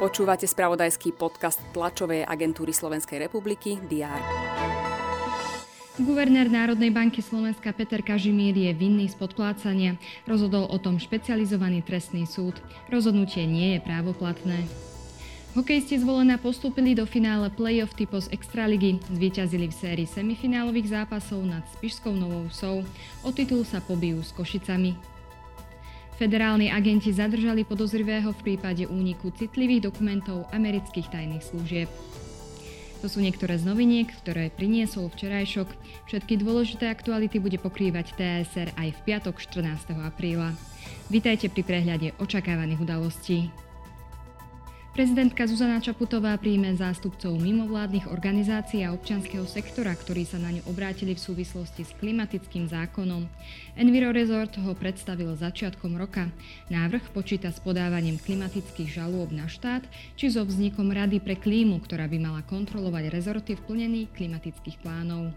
Počúvate spravodajský podcast tlačovej agentúry Slovenskej republiky DR. Guvernér Národnej banky Slovenska Peter Kažimír je vinný z podplácania. Rozhodol o tom špecializovaný trestný súd. Rozhodnutie nie je právoplatné. Hokejisti zvolená postúpili do finále play-off typos Extraligy. Zvíťazili v sérii semifinálových zápasov nad Spišskou Novou Sou. O titul sa pobijú s Košicami. Federálni agenti zadržali podozrivého v prípade úniku citlivých dokumentov amerických tajných služieb. To sú niektoré z noviniek, ktoré priniesol včerajšok. Všetky dôležité aktuality bude pokrývať TSR aj v piatok 14. apríla. Vítajte pri prehľade očakávaných udalostí. Prezidentka Zuzana Čaputová príjme zástupcov mimovládnych organizácií a občianskeho sektora, ktorí sa na ňu obrátili v súvislosti s klimatickým zákonom. Enviro Resort ho predstavil začiatkom roka. Návrh počíta s podávaním klimatických žalôb na štát či so vznikom Rady pre klímu, ktorá by mala kontrolovať rezorty v plnení klimatických plánov.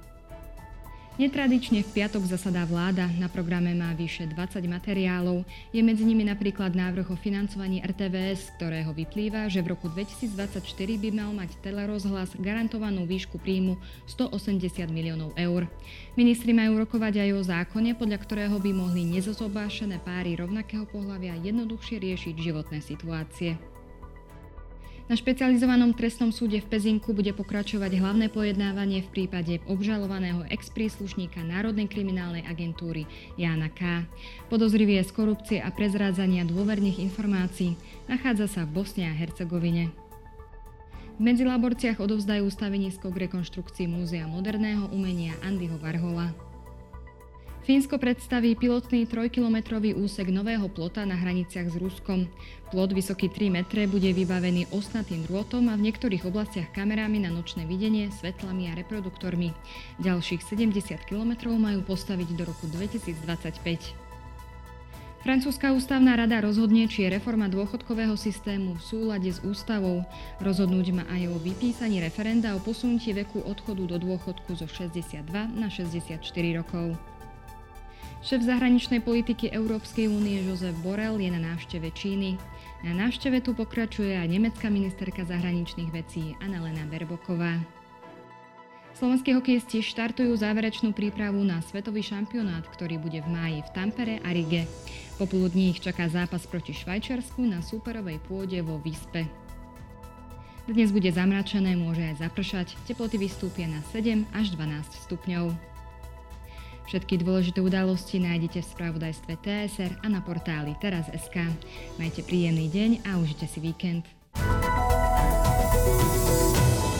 Netradične v piatok zasadá vláda, na programe má vyše 20 materiálov. Je medzi nimi napríklad návrh o financovaní RTVS, ktorého vyplýva, že v roku 2024 by mal mať telerozhlas garantovanú výšku príjmu 180 miliónov eur. Ministri majú rokovať aj o zákone, podľa ktorého by mohli nezosobášené páry rovnakého pohľavia jednoduchšie riešiť životné situácie. Na špecializovanom trestnom súde v Pezinku bude pokračovať hlavné pojednávanie v prípade obžalovaného ex-príslušníka Národnej kriminálnej agentúry Jána K. Podozrivý z korupcie a prezrádzania dôverných informácií. Nachádza sa v Bosne a Hercegovine. V Medzilaborciach odovzdajú stavenisko k rekonštrukcii Múzea moderného umenia Andyho Varhola. Fínsko predstaví pilotný trojkilometrový úsek nového plota na hraniciach s Ruskom. Plot vysoký 3 metre bude vybavený osnatým drôtom a v niektorých oblastiach kamerami na nočné videnie, svetlami a reproduktormi. Ďalších 70 kilometrov majú postaviť do roku 2025. Francúzska ústavná rada rozhodne, či je reforma dôchodkového systému v súlade s ústavou. Rozhodnúť má aj o vypísaní referenda o posunutí veku odchodu do dôchodku zo 62 na 64 rokov. Šéf zahraničnej politiky Európskej únie Josef Borrell je na návšteve Číny. Na návšteve tu pokračuje aj nemecká ministerka zahraničných vecí Annalena Berboková. Slovenskí hokejisti štartujú záverečnú prípravu na svetový šampionát, ktorý bude v máji v Tampere a Rige. Popoludní ich čaká zápas proti Švajčiarsku na súperovej pôde vo Vispe. Dnes bude zamračené, môže aj zapršať, teploty vystúpia na 7 až 12 stupňov. Všetky dôležité udalosti nájdete v spravodajstve TSR a na portáli teraz.sk. Majte príjemný deň a užite si víkend. thank you